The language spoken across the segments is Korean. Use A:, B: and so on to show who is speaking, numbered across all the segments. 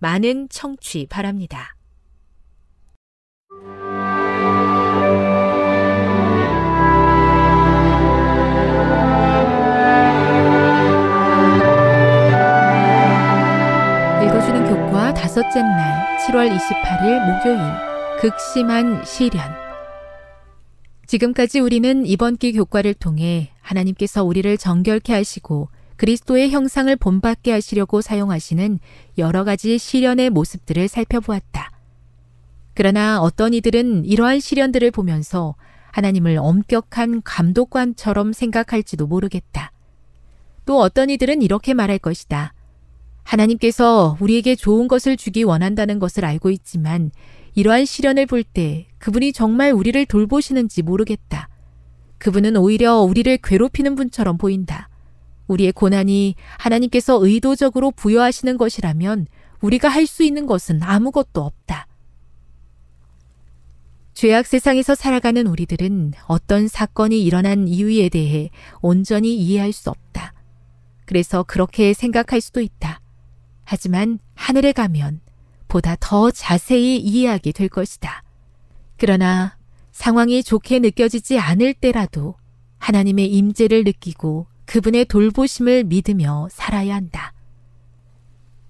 A: 많은 청취 바랍니다. 읽어주는 교과 다섯째 날 7월 28일 목요일 극심한 시련 지금까지 우리는 이번 기 교과를 통해 하나님께서 우리를 정결케 하시고 그리스도의 형상을 본받게 하시려고 사용하시는 여러 가지 시련의 모습들을 살펴보았다. 그러나 어떤 이들은 이러한 시련들을 보면서 하나님을 엄격한 감독관처럼 생각할지도 모르겠다. 또 어떤 이들은 이렇게 말할 것이다. 하나님께서 우리에게 좋은 것을 주기 원한다는 것을 알고 있지만 이러한 시련을 볼 때 그분이 정말 우리를 돌보시는지 모르겠다. 그분은 오히려 우리를 괴롭히는 분처럼 보인다. 우리의 고난이 하나님께서 의도적으로 부여하시는 것이라면 우리가 할 수 있는 것은 아무것도 없다. 죄악 세상에서 살아가는 우리들은 어떤 사건이 일어난 이유에 대해 온전히 이해할 수 없다. 그래서 그렇게 생각할 수도 있다. 하지만 하늘에 가면 보다 더 자세히 이해하게 될 것이다. 그러나 상황이 좋게 느껴지지 않을 때라도 하나님의 임재를 느끼고 그분의 돌보심을 믿으며 살아야 한다.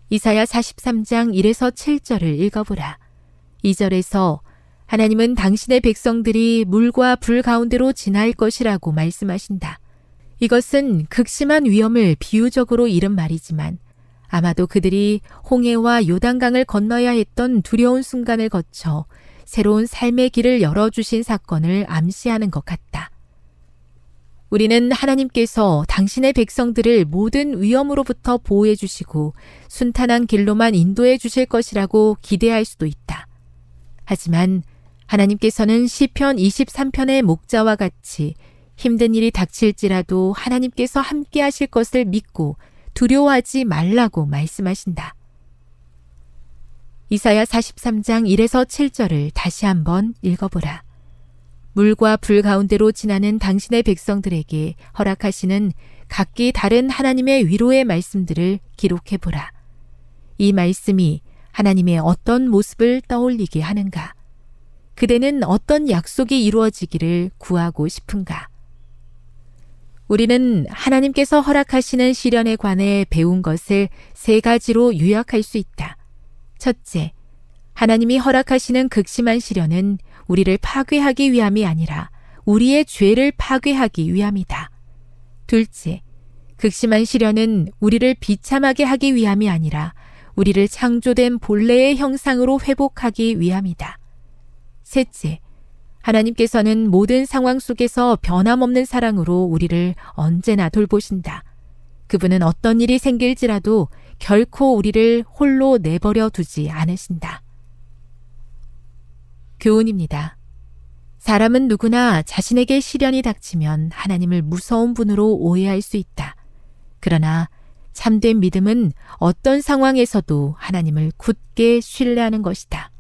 A: 이사야 43장 1에서 7절을 읽어보라. 2절에서 하나님은 당신의 백성들이 물과 불 가운데로 지날 것이라고 말씀하신다. 이것은 극심한 위험을 비유적으로 이른 말이지만 아마도 그들이 홍해와 요단강을 건너야 했던 두려운 순간을 거쳐 새로운 삶의 길을 열어주신 사건을 암시하는 것 같다. 우리는 하나님께서 당신의 백성들을 모든 위험으로부터 보호해 주시고 순탄한 길로만 인도해 주실 것이라고 기대할 수도 있다. 하지만 하나님께서는 시편 23편의 목자와 같이 힘든 일이 닥칠지라도 하나님께서 함께 하실 것을 믿고 두려워하지 말라고 말씀하신다. 이사야 43장 1에서 7절을 다시 한번 읽어보라. 물과 불 가운데로 지나는 당신의 백성들에게 허락하시는 각기 다른 하나님의 위로의 말씀들을 기록해 보라. 이 말씀이 하나님의 어떤 모습을 떠올리게 하는가? 그대는 어떤 약속이 이루어지기를 구하고 싶은가? 우리는 하나님께서 허락하시는 시련에 관해 배운 것을 세 가지로 요약할 수 있다. 첫째, 하나님이 허락하시는 극심한 시련은 우리를 파괴하기 위함이 아니라 우리의 죄를 파괴하기 위함이다. 둘째, 극심한 시련은 우리를 비참하게 하기 위함이 아니라 우리를 창조된 본래의 형상으로 회복하기 위함이다. 셋째, 하나님께서는 모든 상황 속에서 변함없는 사랑으로 우리를 언제나 돌보신다. 그분은 어떤 일이 생길지라도 결코 우리를 홀로 내버려 두지 않으신다. 교훈입니다. 사람은 누구나 자신에게 시련이 닥치면 하나님을 무서운 분으로 오해할 수 있다. 그러나 참된 믿음은 어떤 상황에서도 하나님을 굳게 신뢰하는 것이다.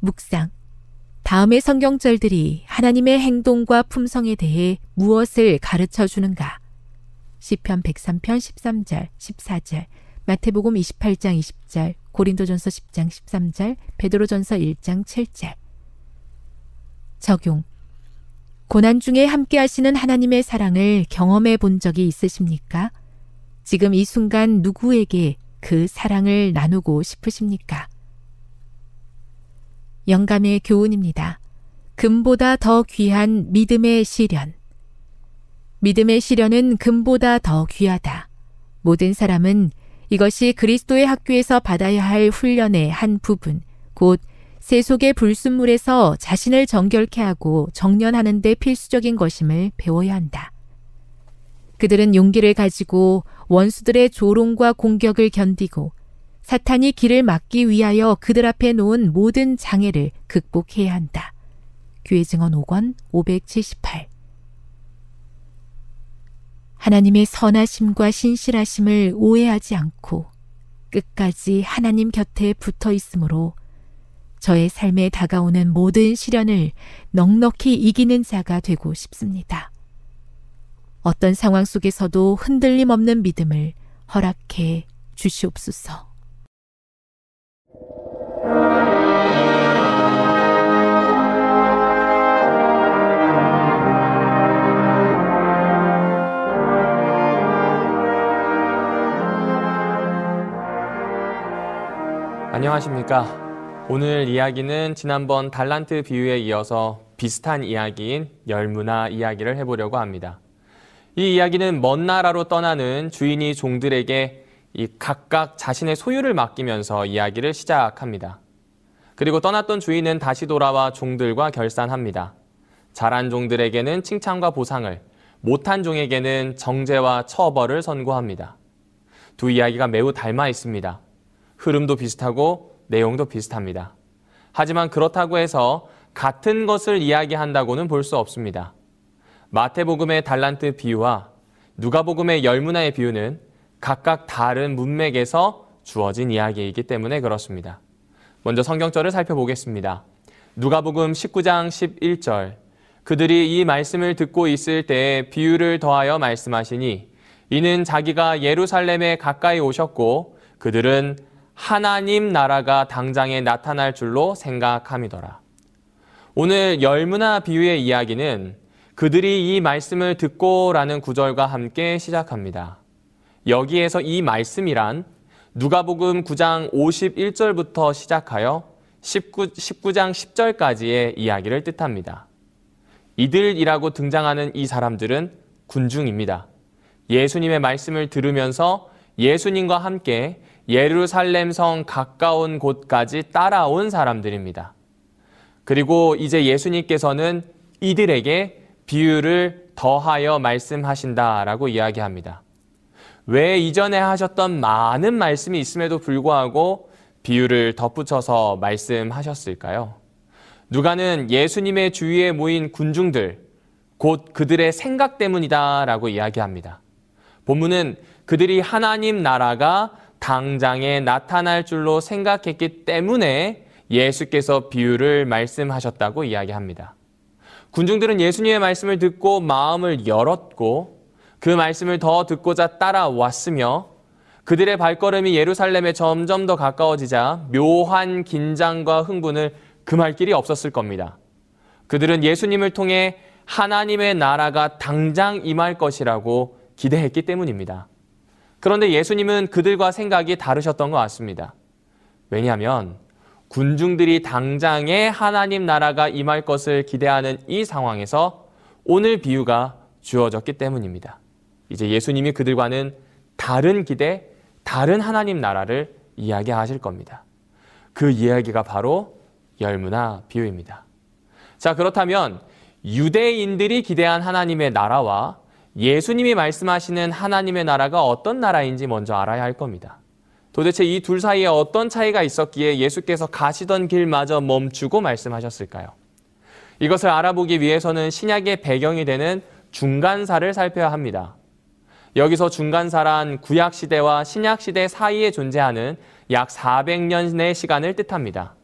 A: 묵상. 다음의 성경절들이 하나님의 행동과 품성에 대해 무엇을 가르쳐 주는가? 시편 103편 13절, 14절, 마태복음 28장 20절, 고린도전서 10장 13절, 베드로전서 1장 7절. 적용. 고난 중에 함께 하시는 하나님의 사랑을 경험해 본 적이 있으십니까? 지금 이 순간 누구에게 그 사랑을 나누고 싶으십니까? 영감의 교훈입니다. 금보다 더 귀한 믿음의 시련. 믿음의 시련은 금보다 더 귀하다. 모든 사람은 이것이 그리스도의 학교에서 받아야 할 훈련의 한 부분, 곧 세속의 불순물에서 자신을 정결케 하고 정련하는 데 필수적인 것임을 배워야 한다. 그들은 용기를 가지고 원수들의 조롱과 공격을 견디고 사탄이 길을 막기 위하여 그들 앞에 놓은 모든 장애를 극복해야 한다. 교회 증언 5권 578 하나님의 선하심과 신실하심을 오해하지 않고 끝까지 하나님 곁에 붙어 있으므로 저의 삶에 다가오는 모든 시련을 넉넉히 이기는 자가 되고 싶습니다. 어떤 상황 속에서도 흔들림 없는 믿음을 허락해 주시옵소서.
B: 안녕하십니까. 오늘 이야기는 지난번 달란트 비유에 이어서 비슷한 이야기인 열무나 이야기를 해보려고 합니다. 이 이야기는 먼 나라로 떠나는 주인이 종들에게 이 각각 자신의 소유를 맡기면서 이야기를 시작합니다. 그리고 떠났던 주인은 다시 돌아와 종들과 결산합니다. 잘한 종들에게는 칭찬과 보상을, 못한 종에게는 정죄와 처벌을 선고합니다. 두 이야기가 매우 닮아 있습니다. 흐름도 비슷하고 내용도 비슷합니다. 하지만 그렇다고 해서 같은 것을 이야기한다고는 볼 수 없습니다. 마태복음의 달란트 비유와 누가복음의 열문화의 비유는 각각 다른 문맥에서 주어진 이야기이기 때문에 그렇습니다. 먼저 성경절을 살펴보겠습니다. 누가복음 19장 11절 그들이 이 말씀을 듣고 있을 때 비유를 더하여 말씀하시니 이는 자기가 예루살렘에 가까이 오셨고 그들은 하나님 나라가 당장에 나타날 줄로 생각함이더라. 오늘 열무나 비유의 이야기는 그들이 이 말씀을 듣고 라는 구절과 함께 시작합니다. 여기에서 이 말씀이란 누가복음 9장 51절부터 시작하여 19, 19장 10절까지의 이야기를 뜻합니다. 이들이라고 등장하는 이 사람들은 군중입니다. 예수님의 말씀을 들으면서 예수님과 함께 예루살렘 성 가까운 곳까지 따라온 사람들입니다. 그리고 이제 예수님께서는 이들에게 비유를 더하여 말씀하신다라고 이야기합니다. 왜 이전에 하셨던 많은 말씀이 있음에도 불구하고 비유를 덧붙여서 말씀하셨을까요? 누가는 예수님의 주위에 모인 군중들, 곧 그들의 생각 때문이다라고 이야기합니다. 본문은 그들이 하나님 나라가 당장에 나타날 줄로 생각했기 때문에 예수께서 비유를 말씀하셨다고 이야기합니다. 군중들은 예수님의 말씀을 듣고 마음을 열었고 그 말씀을 더 듣고자 따라왔으며 그들의 발걸음이 예루살렘에 점점 더 가까워지자 묘한 긴장과 흥분을 금할 길이 없었을 겁니다. 그들은 예수님을 통해 하나님의 나라가 당장 임할 것이라고 기대했기 때문입니다. 그런데 예수님은 그들과 생각이 다르셨던 것 같습니다. 왜냐하면 군중들이 당장에 하나님 나라가 임할 것을 기대하는 이 상황에서 오늘 비유가 주어졌기 때문입니다. 이제 예수님이 그들과는 다른 기대, 다른 하나님 나라를 이야기하실 겁니다. 그 이야기가 바로 열무나 비유입니다. 자, 그렇다면 유대인들이 기대한 하나님의 나라와 예수님이 말씀하시는 하나님의 나라가 어떤 나라인지 먼저 알아야 할 겁니다. 도대체 이 둘 사이에 어떤 차이가 있었기에 예수께서 가시던 길마저 멈추고 말씀하셨을까요? 이것을 알아보기 위해서는 신약의 배경이 되는 중간사를 살펴야 합니다. 여기서 중간사란 구약 시대와 신약 시대 사이에 존재하는 약 400년의 시간을 뜻합니다.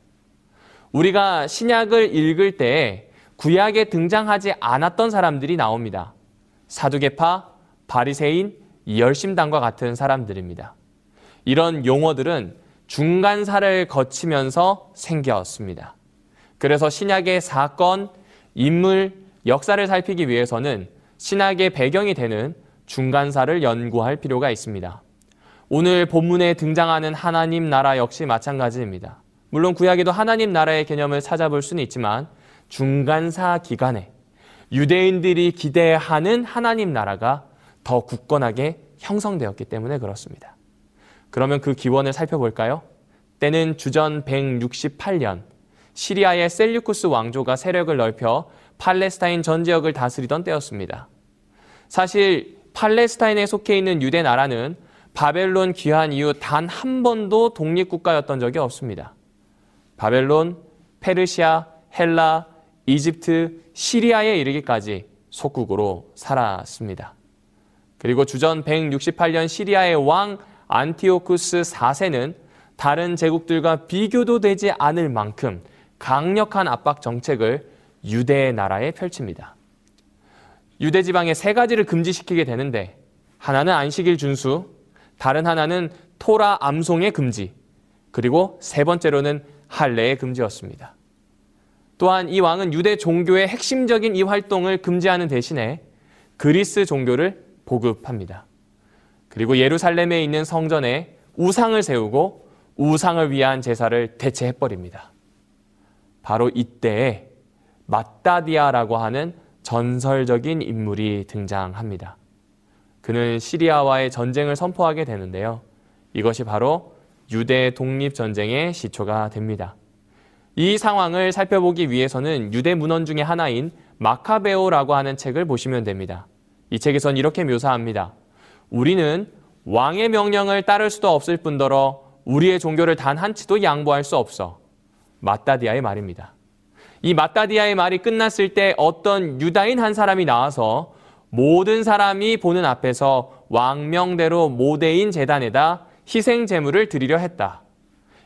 B: 우리가 신약을 읽을 때 구약에 등장하지 않았던 사람들이 나옵니다. 사두개파, 바리새인, 열심당과 같은 사람들입니다. 이런 용어들은 중간사를 거치면서 생겼습니다. 그래서 신약의 사건, 인물, 역사를 살피기 위해서는 신학의 배경이 되는 중간사를 연구할 필요가 있습니다. 오늘 본문에 등장하는 하나님 나라 역시 마찬가지입니다. 물론 구약에도 하나님 나라의 개념을 찾아볼 수는 있지만 중간사 기간에 유대인들이 기대하는 하나님 나라가 더 굳건하게 형성되었기 때문에 그렇습니다. 그러면 그 기원을 살펴볼까요? 때는 주전 168년 시리아의 셀류쿠스 왕조가 세력을 넓혀 팔레스타인 전 지역을 다스리던 때였습니다. 사실 팔레스타인에 속해 있는 유대 나라는 바벨론 귀환 이후 단 한 번도 독립국가였던 적이 없습니다. 바벨론, 페르시아, 헬라, 이집트, 시리아에 이르기까지 속국으로 살았습니다. 그리고 주전 168년 시리아의 왕 안티오쿠스 4세는 다른 제국들과 비교도 되지 않을 만큼 강력한 압박 정책을 유대 나라에 펼칩니다. 유대 지방에 세 가지를 금지시키게 되는데 하나는 안식일 준수, 다른 하나는 토라 암송의 금지, 그리고 세 번째로는 할례의 금지였습니다. 또한 이 왕은 유대 종교의 핵심적인 이 활동을 금지하는 대신에 그리스 종교를 보급합니다. 그리고 예루살렘에 있는 성전에 우상을 세우고 우상을 위한 제사를 대체해버립니다. 바로 이때에 마따디아라고 하는 전설적인 인물이 등장합니다. 그는 시리아와의 전쟁을 선포하게 되는데요. 이것이 바로 유대 독립전쟁의 시초가 됩니다. 이 상황을 살펴보기 위해서는 유대 문헌 중의 하나인 마카베오라고 하는 책을 보시면 됩니다. 이 책에선 이렇게 묘사합니다. 우리는 왕의 명령을 따를 수도 없을 뿐더러 우리의 종교를 단 한치도 양보할 수 없어. 마따디아의 말입니다. 이 마따디아의 말이 끝났을 때 어떤 유다인 한 사람이 나와서 모든 사람이 보는 앞에서 왕명대로 모대인 재단에다 희생 제물을 드리려 했다.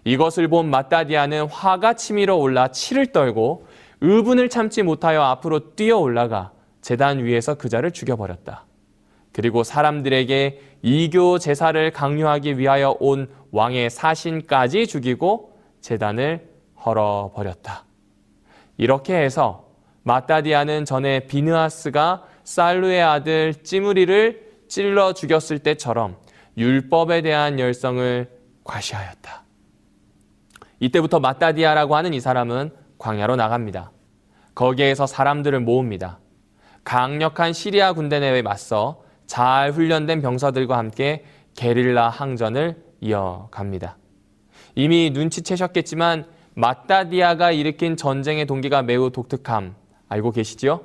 B: 이것을 본 마따디아는 화가 치밀어 올라 치를 떨고 의분을 참지 못하여 앞으로 뛰어 올라가 재단 위에서 그자를 죽여버렸다. 그리고 사람들에게 이교 제사를 강요하기 위하여 온 왕의 사신까지 죽이고 재단을 헐어버렸다. 이렇게 해서 마따디아는 전에 비느하스가 살루의 아들 찌무리를 찔러 죽였을 때처럼 율법에 대한 열성을 과시하였다. 이때부터 마따디아라고 하는 이 사람은 광야로 나갑니다. 거기에서 사람들을 모읍니다. 강력한 시리아 군대 내에 맞서 잘 훈련된 병사들과 함께 게릴라 항전을 이어갑니다. 이미 눈치채셨겠지만 마따디아가 일으킨 전쟁의 동기가 매우 독특함 알고 계시지요?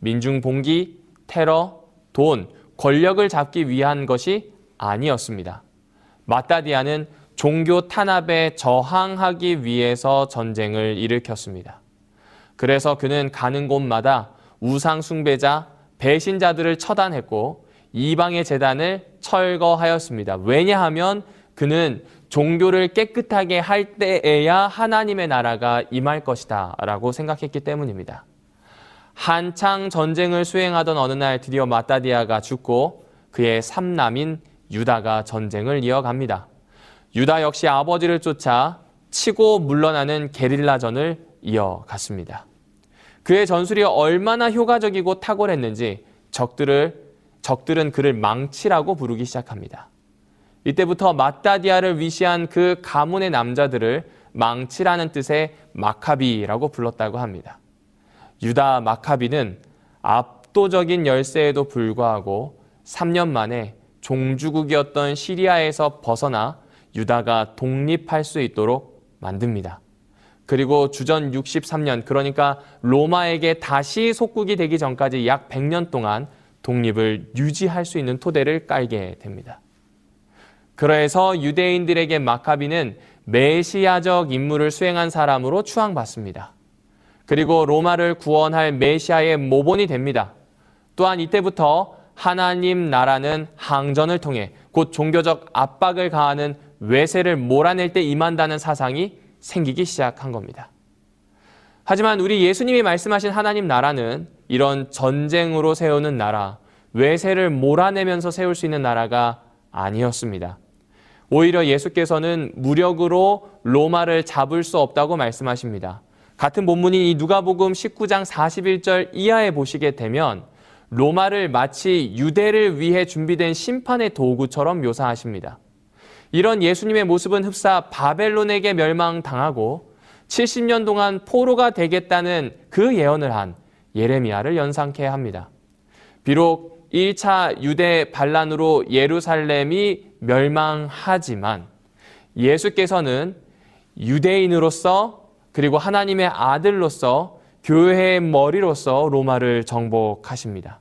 B: 민중 봉기, 테러, 돈, 권력을 잡기 위한 것이 아니었습니다. 마따디아는 종교 탄압에 저항하기 위해서 전쟁을 일으켰습니다. 그래서 그는 가는 곳마다 우상 숭배자, 배신자들을 처단했고 이방의 재단을 철거하였습니다. 왜냐하면 그는 종교를 깨끗하게 할 때에야 하나님의 나라가 임할 것이다 라고 생각했기 때문입니다. 한창 전쟁을 수행하던 어느 날 드디어 마따디아가 죽고 그의 삼남인 유다가 전쟁을 이어갑니다. 유다 역시 아버지를 쫓아 치고 물러나는 게릴라전을 이어갔습니다. 그의 전술이 얼마나 효과적이고 탁월했는지 적들을 적들은 그를 망치라고 부르기 시작합니다. 이때부터 마따디아를 위시한 그 가문의 남자들을 망치라는 뜻의 마카비라고 불렀다고 합니다. 유다 마카비는 압도적인 열세에도 불구하고 3년 만에 종주국이었던 시리아에서 벗어나 유다가 독립할 수 있도록 만듭니다. 그리고 주전 63년 그러니까 로마에게 다시 속국이 되기 전까지 약 100년 동안 독립을 유지할 수 있는 토대를 깔게 됩니다. 그래서 유대인들에게 마카비는 메시아적 임무를 수행한 사람으로 추앙받습니다. 그리고 로마를 구원할 메시아의 모본이 됩니다. 또한 이때부터 하나님 나라는 항전을 통해 곧 종교적 압박을 가하는 외세를 몰아낼 때 임한다는 사상이 생기기 시작한 겁니다. 하지만 우리 예수님이 말씀하신 하나님 나라는 이런 전쟁으로 세우는 나라, 외세를 몰아내면서 세울 수 있는 나라가 아니었습니다. 오히려 예수께서는 무력으로 로마를 잡을 수 없다고 말씀하십니다. 같은 본문인 이 누가복음 19장 41절 이하에 보시게 되면 로마를 마치 유대를 위해 준비된 심판의 도구처럼 묘사하십니다. 이런 예수님의 모습은 흡사 바벨론에게 멸망당하고 70년 동안 포로가 되겠다는 그 예언을 한 예레미야를 연상케 합니다. 비록 1차 유대 반란으로 예루살렘이 멸망하지만 예수께서는 유대인으로서 그리고 하나님의 아들로서 교회의 머리로서 로마를 정복하십니다.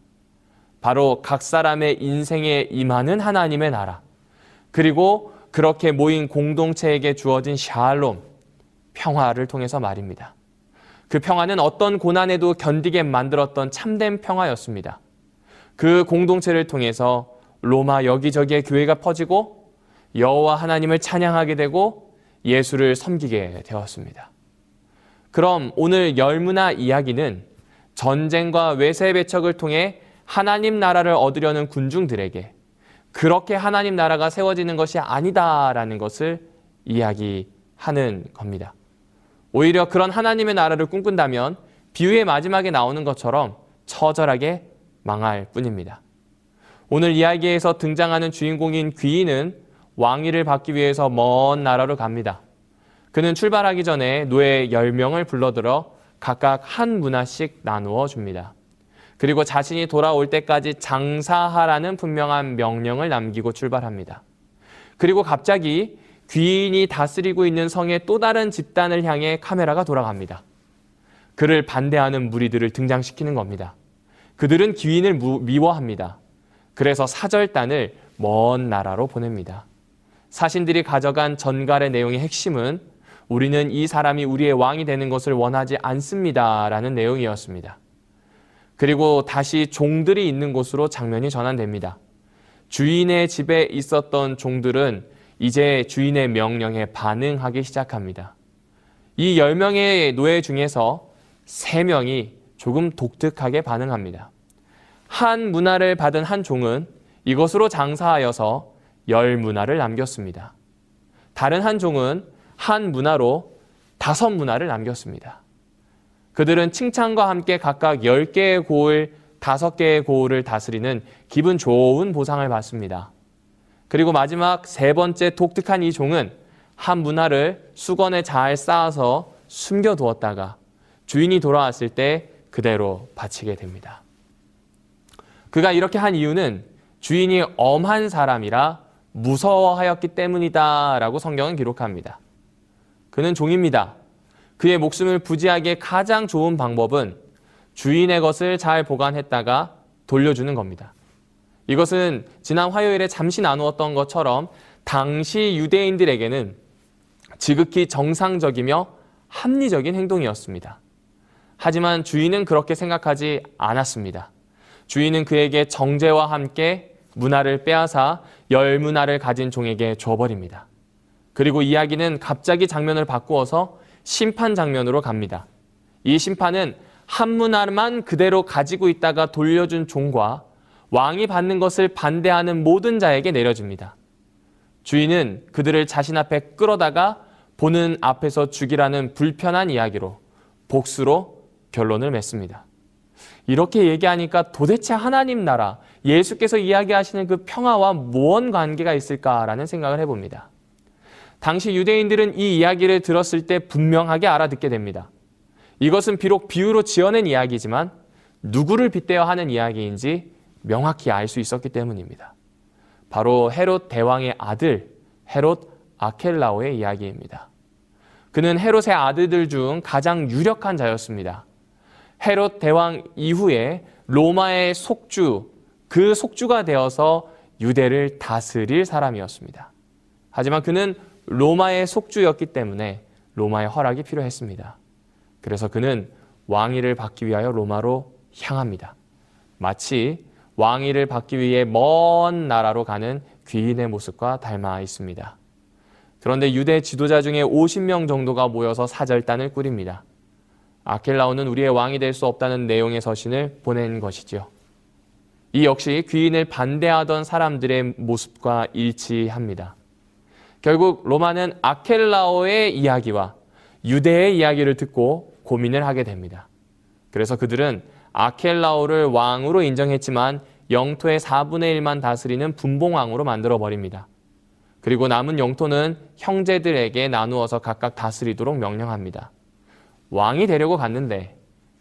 B: 바로 각 사람의 인생에 임하는 하나님의 나라, 그리고 그렇게 모인 공동체에게 주어진 샬롬, 평화를 통해서 말입니다. 그 평화는 어떤 고난에도 견디게 만들었던 참된 평화였습니다. 그 공동체를 통해서 로마 여기저기에 교회가 퍼지고 여호와 하나님을 찬양하게 되고 예수를 섬기게 되었습니다. 그럼 오늘 열문화 이야기는 전쟁과 외세 배척을 통해 하나님 나라를 얻으려는 군중들에게 그렇게 하나님 나라가 세워지는 것이 아니다라는 것을 이야기하는 겁니다. 오히려 그런 하나님의 나라를 꿈꾼다면 비유의 마지막에 나오는 것처럼 처절하게 망할 뿐입니다. 오늘 이야기에서 등장하는 주인공인 귀인은 왕위를 받기 위해서 먼 나라로 갑니다. 그는 출발하기 전에 노예 10명을 불러들어 각각 한 문화씩 나누어 줍니다. 그리고 자신이 돌아올 때까지 장사하라는 분명한 명령을 남기고 출발합니다. 그리고 갑자기 귀인이 다스리고 있는 성의 또 다른 집단을 향해 카메라가 돌아갑니다. 그를 반대하는 무리들을 등장시키는 겁니다. 그들은 귀인을 미워합니다. 그래서 사절단을 먼 나라로 보냅니다. 사신들이 가져간 전갈의 내용의 핵심은 우리는 이 사람이 우리의 왕이 되는 것을 원하지 않습니다. 라는 내용이었습니다. 그리고 다시 종들이 있는 곳으로 장면이 전환됩니다. 주인의 집에 있었던 종들은 이제 주인의 명령에 반응하기 시작합니다. 이 10명의 노예 중에서 3명이 조금 독특하게 반응합니다. 한 문화를 받은 한 종은 이것으로 장사하여서 열 문화를 남겼습니다. 다른 한 종은 한 문화로 다섯 문화를 남겼습니다. 그들은 칭찬과 함께 각각 10개의 고을, 5개의 고을을 다스리는 기분 좋은 보상을 받습니다. 그리고 마지막 세 번째 독특한 이 종은 한 문화를 수건에 잘 쌓아서 숨겨두었다가 주인이 돌아왔을 때 그대로 바치게 됩니다. 그가 이렇게 한 이유는 주인이 엄한 사람이라 무서워하였기 때문이다 라고 성경은 기록합니다. 그는 종입니다. 그의 목숨을 부지하기에 가장 좋은 방법은 주인의 것을 잘 보관했다가 돌려주는 겁니다. 이것은 지난 화요일에 잠시 나누었던 것처럼 당시 유대인들에게는 지극히 정상적이며 합리적인 행동이었습니다. 하지만 주인은 그렇게 생각하지 않았습니다. 주인은 그에게 정제와 함께 문화를 빼앗아 열 문화를 가진 종에게 줘버립니다. 그리고 이야기는 갑자기 장면을 바꾸어서 심판 장면으로 갑니다. 이 심판은 한 문화만 그대로 가지고 있다가 돌려준 종과 왕이 받는 것을 반대하는 모든 자에게 내려집니다. 주인은 그들을 자신 앞에 끌어다가 보는 앞에서 죽이라는 불편한 이야기로 복수로 결론을 맺습니다. 이렇게 얘기하니까 도대체 하나님 나라, 예수께서 이야기하시는 그 평화와 무언 관계가 있을까라는 생각을 해봅니다. 당시 유대인들은 이 이야기를 들었을 때 분명하게 알아듣게 됩니다. 이것은 비록 비유로 지어낸 이야기지만 누구를 빗대어 하는 이야기인지 명확히 알 수 있었기 때문입니다. 바로 헤롯 대왕의 아들 헤롯 아켈라오의 이야기입니다. 그는 헤롯의 아들들 중 가장 유력한 자였습니다. 헤롯 대왕 이후에 로마의 속주, 그 속주가 되어서 유대를 다스릴 사람이었습니다. 하지만 그는 로마의 속주였기 때문에 로마의 허락이 필요했습니다. 그래서 그는 왕위를 받기 위하여 로마로 향합니다. 마치 왕위를 받기 위해 먼 나라로 가는 귀인의 모습과 닮아 있습니다. 그런데 유대 지도자 중에 50명 정도가 모여서 사절단을 꾸립니다. 아켈라오는 우리의 왕이 될 수 없다는 내용의 서신을 보낸 것이지요. 이 역시 귀인을 반대하던 사람들의 모습과 일치합니다. 결국 로마는 아켈라오의 이야기와 유대의 이야기를 듣고 고민을 하게 됩니다. 그래서 그들은 아켈라오를 왕으로 인정했지만 영토의 4분의 1만 다스리는 분봉왕으로 만들어 버립니다. 그리고 남은 영토는 형제들에게 나누어서 각각 다스리도록 명령합니다. 왕이 되려고 갔는데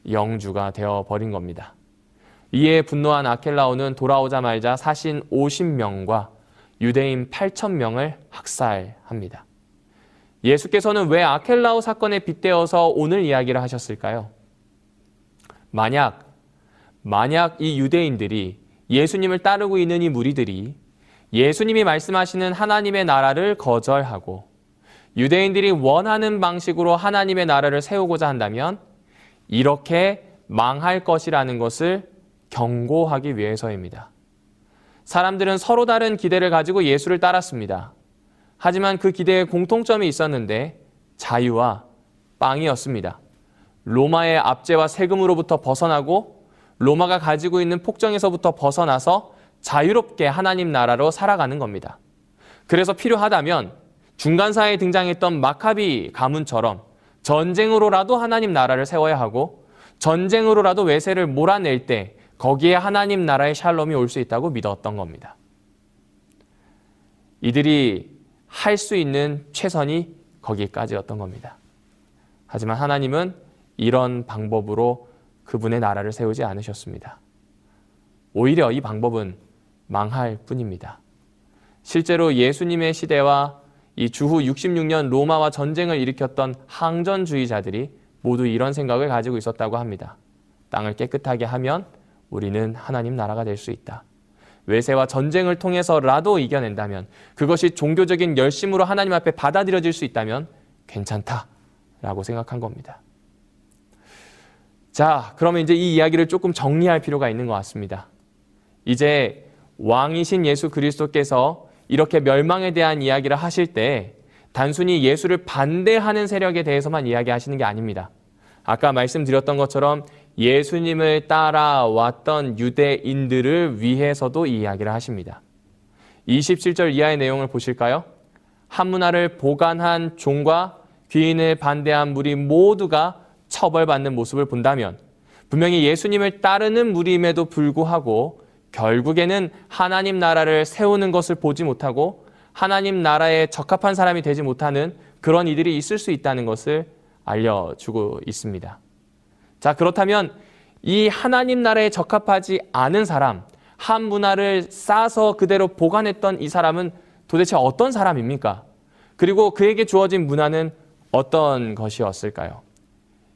B: 영주가 되어 버린 겁니다. 이에 분노한 아켈라오는 돌아오자 말자 사신 50명과 유대인 8천명을 학살합니다. 예수께서는 왜 아켈라오 사건에 빗대어서 오늘 이야기를 하셨을까요? 만약, 만약 이 유대인들이 예수님을 따르고 있는 이 무리들이 예수님이 말씀하시는 하나님의 나라를 거절하고 유대인들이 원하는 방식으로 하나님의 나라를 세우고자 한다면 이렇게 망할 것이라는 것을 경고하기 위해서입니다. 사람들은 서로 다른 기대를 가지고 예수를 따랐습니다. 하지만 그 기대에 공통점이 있었는데 자유와 빵이었습니다. 로마의 압제와 세금으로부터 벗어나고 로마가 가지고 있는 폭정에서부터 벗어나서 자유롭게 하나님 나라로 살아가는 겁니다. 그래서 필요하다면 중간사에 등장했던 마카비 가문처럼 전쟁으로라도 하나님 나라를 세워야 하고 전쟁으로라도 외세를 몰아낼 때 거기에 하나님 나라의 샬롬이 올 수 있다고 믿었던 겁니다. 이들이 할 수 있는 최선이 거기까지였던 겁니다. 하지만 하나님은 이런 방법으로 그분의 나라를 세우지 않으셨습니다. 오히려 이 방법은 망할 뿐입니다. 실제로 예수님의 시대와 이 주후 66년 로마와 전쟁을 일으켰던 항전주의자들이 모두 이런 생각을 가지고 있었다고 합니다. 땅을 깨끗하게 하면 우리는 하나님 나라가 될 수 있다. 외세와 전쟁을 통해서라도 이겨낸다면 그것이 종교적인 열심으로 하나님 앞에 받아들여질 수 있다면 괜찮다라고 생각한 겁니다. 자, 그러면 이제 이 이야기를 조금 정리할 필요가 있는 것 같습니다. 이제 왕이신 예수 그리스도께서 이렇게 멸망에 대한 이야기를 하실 때 단순히 예수를 반대하는 세력에 대해서만 이야기하시는 게 아닙니다. 아까 말씀드렸던 것처럼 예수님을 따라왔던 유대인들을 위해서도 이야기를 하십니다. 27절 이하의 내용을 보실까요? 한 문화를 보관한 종과 귀인을 반대한 무리 모두가 처벌받는 모습을 본다면 분명히 예수님을 따르는 무리임에도 불구하고 결국에는 하나님 나라를 세우는 것을 보지 못하고 하나님 나라에 적합한 사람이 되지 못하는 그런 이들이 있을 수 있다는 것을 알려주고 있습니다. 자, 그렇다면 이 하나님 나라에 적합하지 않은 사람, 한 문화를 싸서 그대로 보관했던 이 사람은 도대체 어떤 사람입니까? 그리고 그에게 주어진 문화는 어떤 것이었을까요?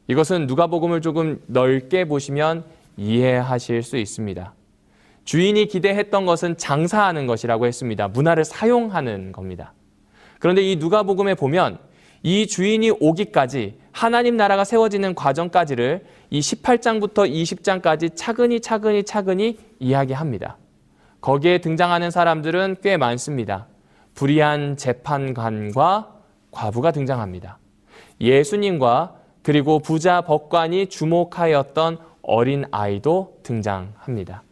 B: 이것은 누가복음을 조금 넓게 보시면 이해하실 수 있습니다. 주인이 기대했던 것은 장사하는 것이라고 했습니다. 문화를 사용하는 겁니다. 그런데 이 누가복음에 보면 이 주인이 오기까지 하나님 나라가 세워지는 과정까지를 이 18장부터 20장까지 차근히 차근히 차근히 이야기합니다. 거기에 등장하는 사람들은 꽤 많습니다. 불의한 재판관과 과부가 등장합니다. 예수님과 그리고 부자 법관이 주목하였던 어린 아이도 등장합니다.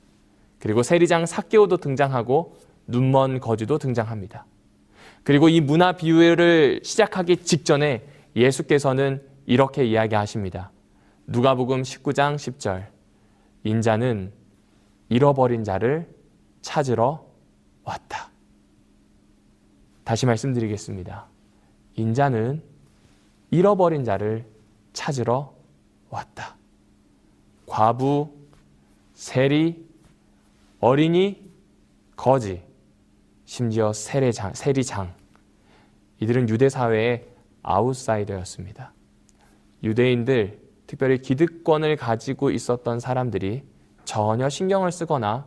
B: 그리고 세리장 사개오도 등장하고 눈먼 거지도 등장합니다. 그리고 이 문화 비유를 시작하기 직전에 예수께서는 이렇게 이야기하십니다. 누가복음 19장 10절. 인자는 잃어버린 자를 찾으러 왔다. 다시 말씀드리겠습니다. 인자는 잃어버린 자를 찾으러 왔다. 과부, 세리, 어린이, 거지, 심지어 세례장, 세리장. 이들은 유대 사회의 아웃사이더였습니다. 유대인들, 특별히 기득권을 가지고 있었던 사람들이 전혀 신경을 쓰거나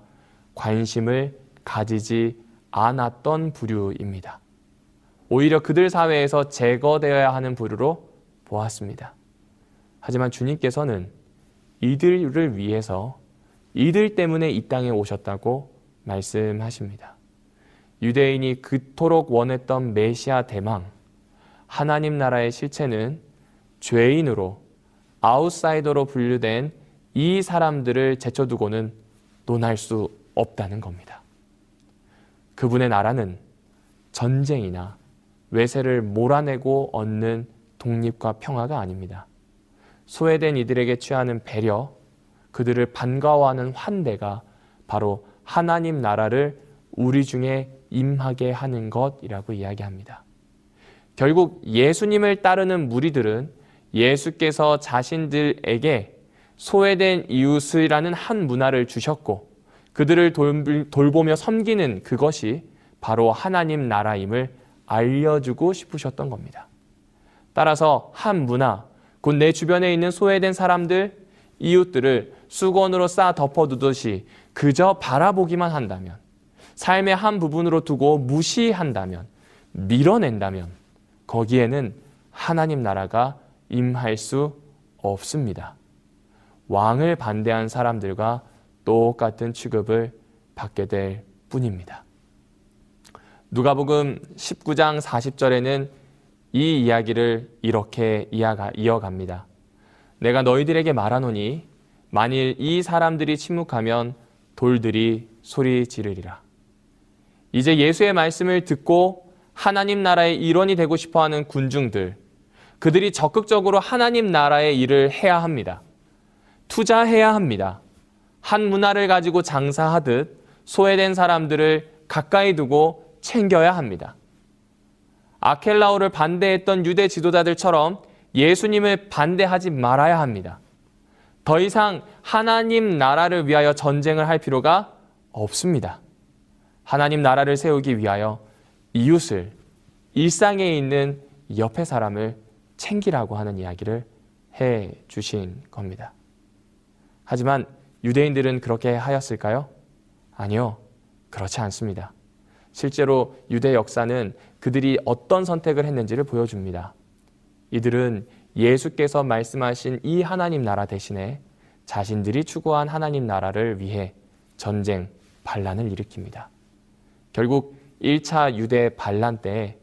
B: 관심을 가지지 않았던 부류입니다. 오히려 그들 사회에서 제거되어야 하는 부류로 보았습니다. 하지만 주님께서는 이들을 위해서 이들 때문에 이 땅에 오셨다고 말씀하십니다. 유대인이 그토록 원했던 메시아 대망, 하나님 나라의 실체는 죄인으로 아웃사이더로 분류된 이 사람들을 제쳐두고는 논할 수 없다는 겁니다. 그분의 나라는 전쟁이나 외세를 몰아내고 얻는 독립과 평화가 아닙니다. 소외된 이들에게 취하는 배려, 그들을 반가워하는 환대가 바로 하나님 나라를 우리 중에 임하게 하는 것이라고 이야기합니다. 결국 예수님을 따르는 무리들은 예수께서 자신들에게 소외된 이웃이라는 한 문화를 주셨고 그들을 돌보며 섬기는 그것이 바로 하나님 나라임을 알려주고 싶으셨던 겁니다. 따라서 한 문화, 곧 내 주변에 있는 소외된 사람들, 이웃들을 수건으로 싸 덮어두듯이 그저 바라보기만 한다면, 삶의 한 부분으로 두고 무시한다면, 밀어낸다면, 거기에는 하나님 나라가 임할 수 없습니다. 왕을 반대한 사람들과 똑같은 취급을 받게 될 뿐입니다. 누가복음 19장 40절에는 이 이야기를 이렇게 이어갑니다. 내가 너희들에게 말하노니 만일 이 사람들이 침묵하면 돌들이 소리 지르리라. 이제 예수의 말씀을 듣고 하나님 나라의 일원이 되고 싶어 하는 군중들, 그들이 적극적으로 하나님 나라의 일을 해야 합니다. 투자해야 합니다. 한 문화를 가지고 장사하듯 소외된 사람들을 가까이 두고 챙겨야 합니다. 아켈라오를 반대했던 유대 지도자들처럼 예수님을 반대하지 말아야 합니다. 더 이상 하나님 나라를 위하여 전쟁을 할 필요가 없습니다. 하나님 나라를 세우기 위하여 이웃을 일상에 있는 옆에 사람을 챙기라고 하는 이야기를 해 주신 겁니다. 하지만 유대인들은 그렇게 하였을까요? 아니요. 그렇지 않습니다. 실제로 유대 역사는 그들이 어떤 선택을 했는지를 보여줍니다. 이들은 예수께서 말씀하신 이 하나님 나라 대신에 자신들이 추구한 하나님 나라를 위해 전쟁, 반란을 일으킵니다. 결국 1차 유대 반란 때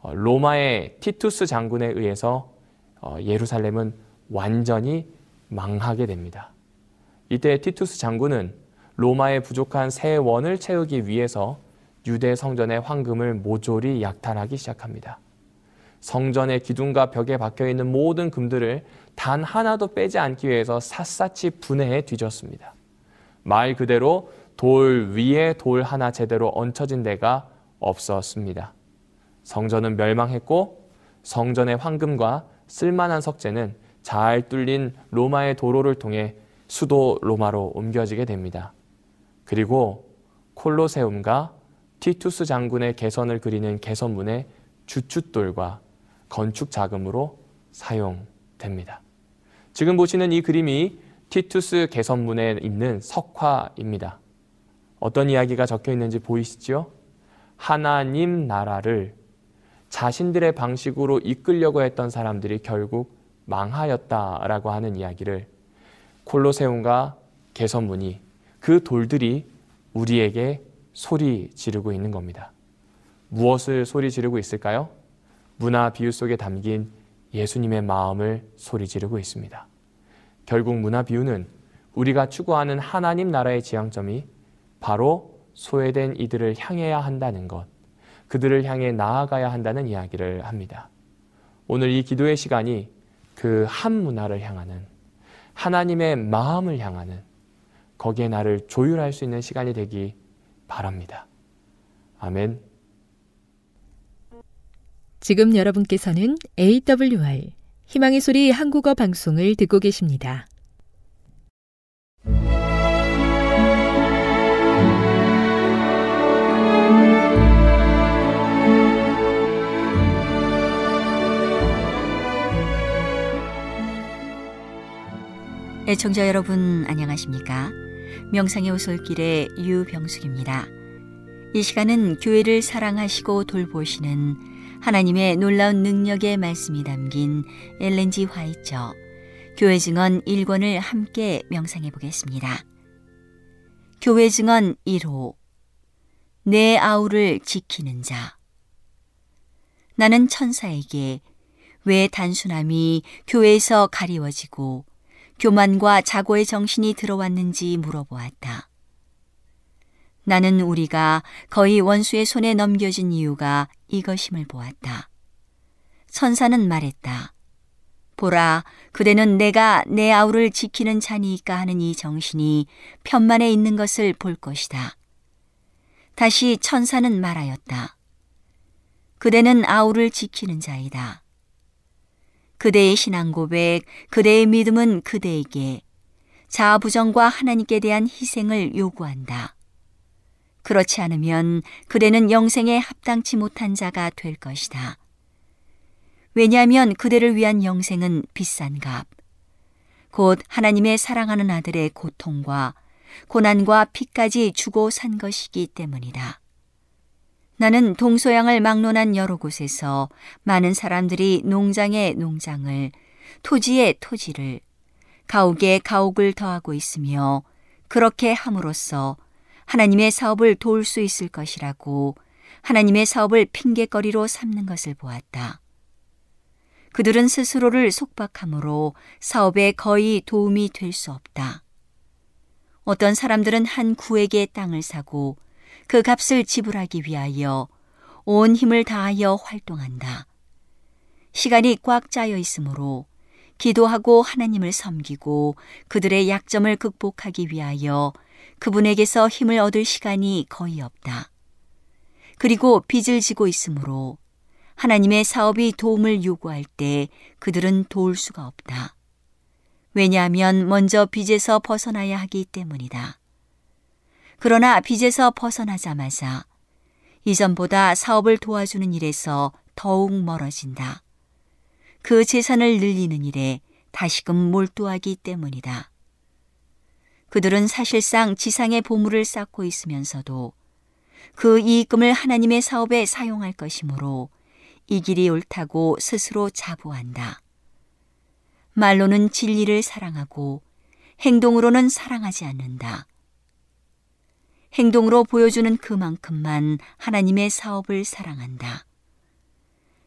B: 어, 로마의 티투스 장군에 의해서 어, 예루살렘은 완전히 망하게 됩니다. 이때 티투스 장군은 로마의 부족한 세 원을 채우기 위해서 유대 성전의 황금을 모조리 약탈하기 시작합니다. 성전의 기둥과 벽에 박혀 있는 모든 금들을 단 하나도 빼지 않기 위해서 샅샅이 분해해 뒤졌습니다. 말 그대로 돌 위에 돌 하나 제대로 얹혀진 데가 없었습니다. 성전은 멸망했고 성전의 황금과 쓸만한 석재는 잘 뚫린 로마의 도로를 통해 수도 로마로 옮겨지게 됩니다. 그리고 콜로세움과 티투스 장군의 개선을 그리는 개선문의 주춧돌과 건축 자금으로 사용됩니다. 지금 보시는 이 그림이 티투스 개선문에 있는 석화입니다. 어떤 이야기가 적혀 있는지 보이시죠? 하나님 나라를 자신들의 방식으로 이끌려고 했던 사람들이 결국 망하였다라고 하는 이야기를 콜로세움과 개선문이 그 돌들이 우리에게 소리 지르고 있는 겁니다. 무엇을 소리 지르고 있을까요? 문화 비유 속에 담긴 예수님의 마음을 소리 지르고 있습니다. 결국 문화 비유는 우리가 추구하는 하나님 나라의 지향점이 바로 소외된 이들을 향해야 한다는 것, 그들을 향해 나아가야 한다는 이야기를 합니다. 오늘 이 기도의 시간이 그 한 문화를 향하는 하나님의 마음을 향하는 거기에 나를 조율할 수 있는 시간이 되기 바랍니다. 아멘.
A: 지금 여러분께서는 AWR 희망의 소리 한국어 방송을 듣고 계십니다.
C: 애청자 여러분 안녕하십니까? 명상의 오솔길의 유병숙입니다. 이 시간은 교회를 사랑하시고 돌보시는 하나님의 놀라운 능력의 말씀이 담긴 엘렌지 화이처 교회 증언 1권을 함께 명상해 보겠습니다. 교회 증언 1호 내 아우를 지키는 자 나는 천사에게 왜 단순함이 교회에서 가리워지고 교만과 자고의 정신이 들어왔는지 물어보았다. 나는 우리가 거의 원수의 손에 넘겨진 이유가 이것임을 보았다. 천사는 말했다. 보라, 그대는 내가 내 아우를 지키는 자니까 하는 이 정신이 편만에 있는 것을 볼 것이다. 다시 천사는 말하였다. 그대는 아우를 지키는 자이다. 그대의 신앙 고백, 그대의 믿음은 그대에게 자아부정과 하나님께 대한 희생을 요구한다. 그렇지 않으면 그대는 영생에 합당치 못한 자가 될 것이다. 왜냐하면 그대를 위한 영생은 비싼 값, 곧 하나님의 사랑하는 아들의 고통과 고난과 피까지 주고 산 것이기 때문이다. 나는 동서양을 막론한 여러 곳에서 많은 사람들이 농장에 농장을, 토지에 토지를, 가옥에 가옥을 더하고 있으며 그렇게 함으로써 하나님의 사업을 도울 수 있을 것이라고 하나님의 사업을 핑계거리로 삼는 것을 보았다. 그들은 스스로를 속박함으로 사업에 거의 도움이 될 수 없다. 어떤 사람들은 한 구에게 땅을 사고 그 값을 지불하기 위하여 온 힘을 다하여 활동한다. 시간이 꽉 짜여 있으므로 기도하고 하나님을 섬기고 그들의 약점을 극복하기 위하여 그분에게서 힘을 얻을 시간이 거의 없다. 그리고 빚을 지고 있으므로 하나님의 사업이 도움을 요구할 때 그들은 도울 수가 없다. 왜냐하면 먼저 빚에서 벗어나야 하기 때문이다. 그러나 빚에서 벗어나자마자 이전보다 사업을 도와주는 일에서 더욱 멀어진다. 그 재산을 늘리는 일에 다시금 몰두하기 때문이다. 그들은 사실상 지상의 보물을 쌓고 있으면서도 그 이익금을 하나님의 사업에 사용할 것이므로 이 길이 옳다고 스스로 자부한다. 말로는 진리를 사랑하고 행동으로는 사랑하지 않는다. 행동으로 보여주는 그만큼만 하나님의 사업을 사랑한다.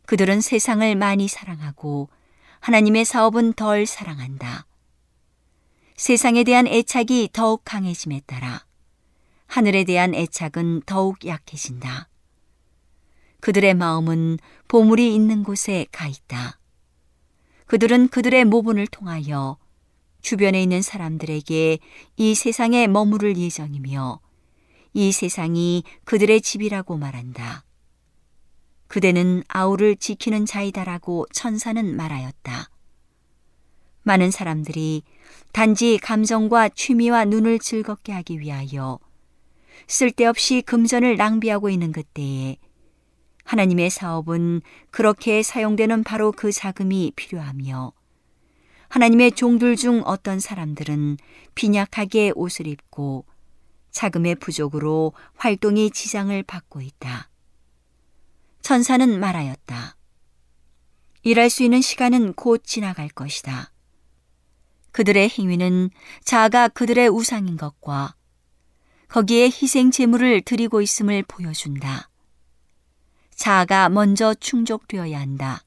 C: 그들은 세상을 많이 사랑하고 하나님의 사업은 덜 사랑한다. 세상에 대한 애착이 더욱 강해짐에 따라 하늘에 대한 애착은 더욱 약해진다. 그들의 마음은 보물이 있는 곳에 가 있다. 그들은 그들의 모분을 통하여 주변에 있는 사람들에게 이 세상에 머무를 예정이며 이 세상이 그들의 집이라고 말한다. 그대는 아우를 지키는 자이다라고 천사는 말하였다. 많은 사람들이 단지 감정과 취미와 눈을 즐겁게 하기 위하여 쓸데없이 금전을 낭비하고 있는 그때에 하나님의 사업은 그렇게 사용되는 바로 그 자금이 필요하며 하나님의 종들 중 어떤 사람들은 빈약하게 옷을 입고 자금의 부족으로 활동이 지장을 받고 있다. 천사는 말하였다. 일할 수 있는 시간은 곧 지나갈 것이다. 그들의 행위는 자아가 그들의 우상인 것과 거기에 희생 제물을 드리고 있음을 보여준다. 자아가 먼저 충족되어야 한다.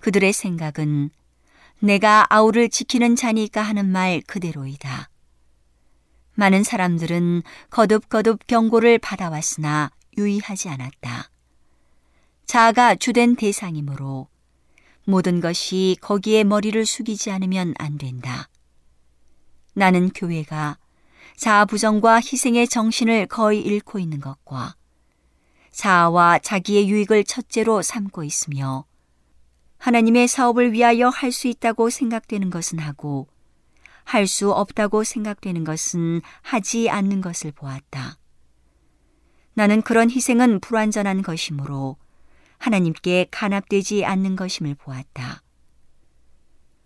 C: 그들의 생각은 내가 아우를 지키는 자니까 하는 말 그대로이다. 많은 사람들은 거듭거듭 경고를 받아왔으나 유의하지 않았다. 자아가 주된 대상이므로 모든 것이 거기에 머리를 숙이지 않으면 안 된다. 나는 교회가 자아 부정과 희생의 정신을 거의 잃고 있는 것과 자아와 자기의 유익을 첫째로 삼고 있으며 하나님의 사업을 위하여 할 수 있다고 생각되는 것은 하고 할 수 없다고 생각되는 것은 하지 않는 것을 보았다. 나는 그런 희생은 불완전한 것이므로 하나님께 간합되지 않는 것임을 보았다.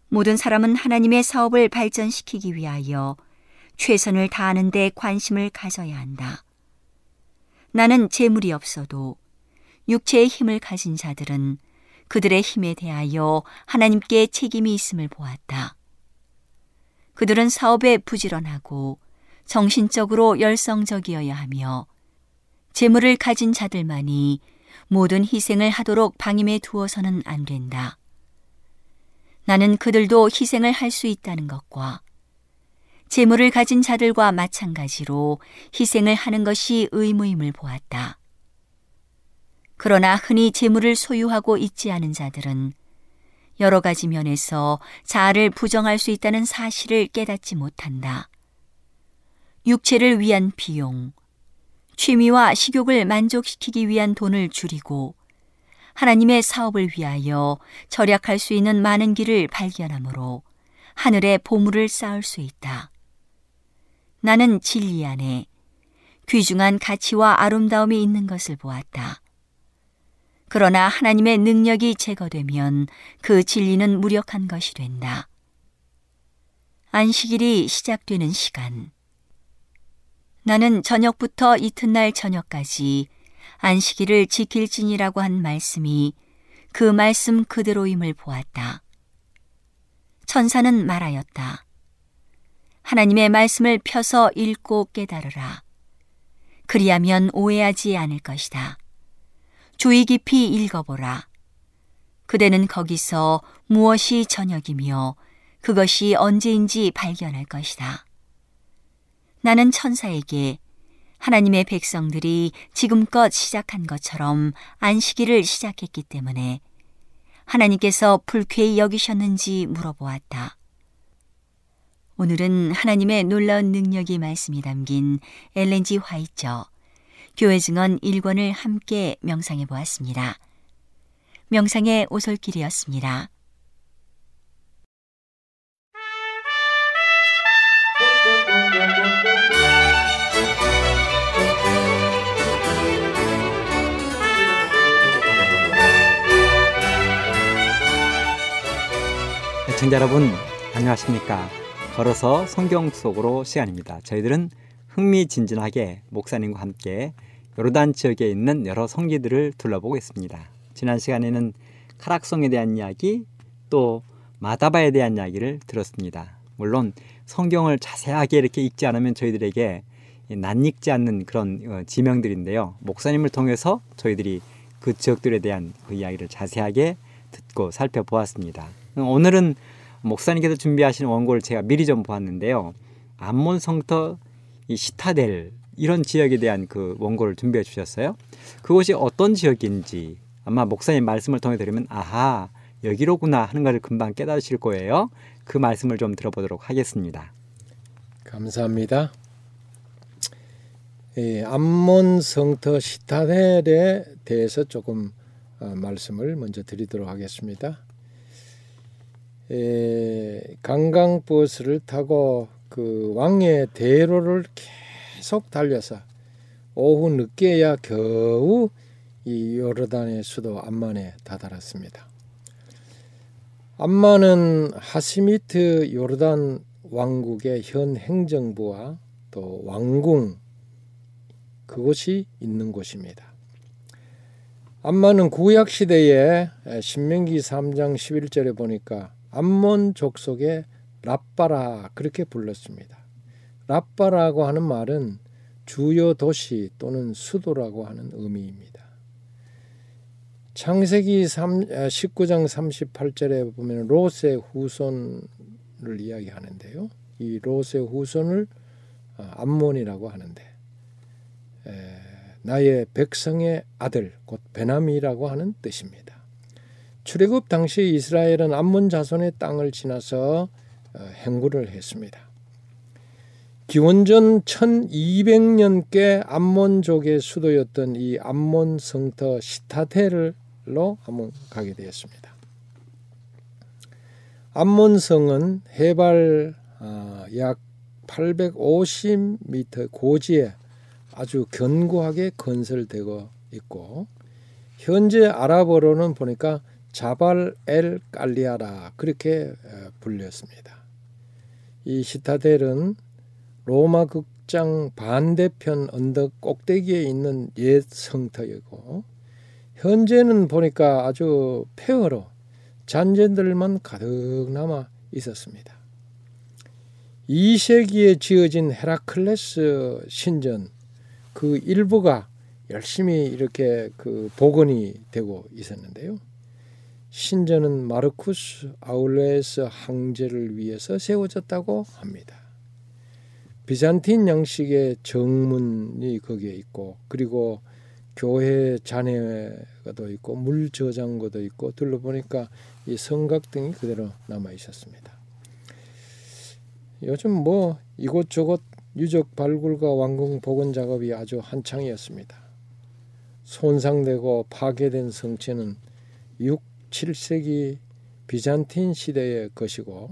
C: 모든 사람은 하나님의 사업을 발전시키기 위하여 최선을 다하는 데 관심을 가져야 한다. 나는 재물이 없어도 육체의 힘을 가진 자들은 그들의 힘에 대하여 하나님께 책임이 있음을 보았다. 그들은 사업에 부지런하고 정신적으로 열성적이어야 하며 재물을 가진 자들만이 모든 희생을 하도록 방임해 두어서는 안 된다. 나는 그들도 희생을 할 수 있다는 것과 재물을 가진 자들과 마찬가지로 희생을 하는 것이 의무임을 보았다. 그러나 흔히 재물을 소유하고 있지 않은 자들은 여러 가지 면에서 자아를 부정할 수 있다는 사실을 깨닫지 못한다. 육체를 위한 비용, 취미와 식욕을 만족시키기 위한 돈을 줄이고 하나님의 사업을 위하여 절약할 수 있는 많은 길을 발견하므로 하늘의 보물을 쌓을 수 있다. 나는 진리 안에 귀중한 가치와 아름다움이 있는 것을 보았다. 그러나 하나님의 능력이 제거되면 그 진리는 무력한 것이 된다. 안식일이 시작되는 시간. 나는 저녁부터 이튿날 저녁까지 안식일을 지킬지니라고 한 말씀이 그 말씀 그대로임을 보았다. 천사는 말하였다. 하나님의 말씀을 펴서 읽고 깨달으라. 그리하면 오해하지 않을 것이다. 주의 깊이 읽어보라. 그대는 거기서 무엇이 저녁이며 그것이 언제인지 발견할 것이다. 나는 천사에게 하나님의 백성들이 지금껏 시작한 것처럼 안식일을 시작했기 때문에 하나님께서 불쾌히 여기셨는지 물어보았다. 오늘은 하나님의 놀라운 능력이 말씀이 담긴 엘렌지 화이처 교회 증언 1권을 함께 명상해 보았습니다. 명상의 오솔길이었습니다.
D: 애청자 여러분 안녕하십니까 걸어서 성경 속으로 시간입니다 저희들은 흥미진진하게 목사님과 함께 요르단 지역에 있는 여러 성지들을 둘러보고 있습니다. 지난 시간에는 카락성에 대한 이야기 또 마다바에 대한 이야기를 들었습니다. 물론 성경을 자세하게 이렇게 읽지 않으면 저희들에게 낯익지 않는 그런 어, 지명들인데요. 목사님을 통해서 저희들이 그 지역들에 대한 그 이야기를 자세하게 듣고 살펴보았습니다. 오늘은 목사님께서 준비하신 원고를 제가 미리 좀 보았는데요. 암몬 성터 이 시타델 이런 지역에 대한 그 원고를 준비해 주셨어요. 그곳이 어떤 지역인지 아마 목사님 말씀을 통해 들으면 아하 여기로구나 하는 것을 금방 깨달으실 거예요. 그 말씀을 좀 들어보도록 하겠습니다.
E: 감사합니다. 예, 암몬 성터 시타델에 대해서 조금 어, 말씀을 먼저 드리도록 하겠습니다. 에, 관광버스를 타고 그 왕의 대로를 계속 달려서 오후 늦게야 겨우 이 요르단의 수도 암만에 다다랐습니다. 암만은 하시미트 요르단 왕국의 현 행정부와 또 왕궁 그곳이 있는 곳입니다. 암만은 구약 시대에 신명기 3장 11절에 보니까 암몬 족속의 라빠라 그렇게 불렀습니다. 라빠라고 하는 말은 주요 도시 또는 수도라고 하는 의미입니다. 창세기 3, 19장 38절에 보면 롯의 후손을 이야기하는데요. 이 롯의 후손을 암몬이라고 하는데 에, 나의 백성의 아들 곧 베나미라고 하는 뜻입니다. 출애굽 당시 이스라엘은 암몬 자손의 땅을 지나서 어, 행구를 했습니다. 기원전 1200년께 암몬족의 수도였던 이 암몬 성터 시타텔로 한번 가게 되었습니다. 암몬성은 해발 어, 약 850m 고지에 아주 견고하게 건설되고 있고 현재 아랍어로는 보니까 자발 엘 깔리아라 그렇게 어, 불렸습니다. 이 시타델은 로마 극장 반대편 언덕 꼭대기에 있는 옛 성터이고 현재는 보니까 아주 폐허로 잔재들만 가득 남아 있었습니다. 2세기에 지어진 헤라클레스 신전 그 일부가 열심히 이렇게 그 복원이 되고 있었는데요. 신전은 마르쿠스 아울레스 황제를 위해서 세워졌다고 합니다. 비잔틴 양식의 정문이 거기에 있고 그리고 교회 잔해가도 있고 물 저장고도 있고 둘러보니까 이 성각 등이 그대로 남아 있었습니다. 요즘 뭐 이곳저곳 유적 발굴과 완공 복원 작업이 아주 한창이었습니다. 손상되고 파괴된 성체는 6, 7세기 비잔틴 시대의 것이고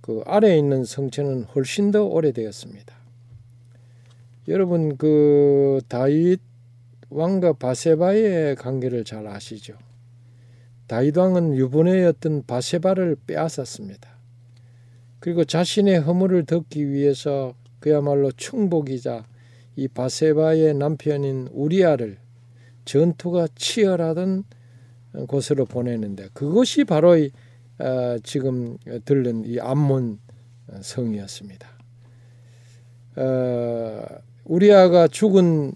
E: 그 아래에 있는 성체는 훨씬 더 오래되었습니다. 여러분 그 다윗 왕과 바세바의 관계를 잘 아시죠? 다윗 왕은 유부녀였던 바세바를 빼앗았습니다. 그리고 자신의 허물을 덮기 위해서 그야말로 충복이자 이 바세바의 남편인 우리아를 전투가 치열하던 곳으로 보내는데 그것이 바로 이, 어, 지금 들른 이 암몬 성이었습니다. 어, 우리아가 죽은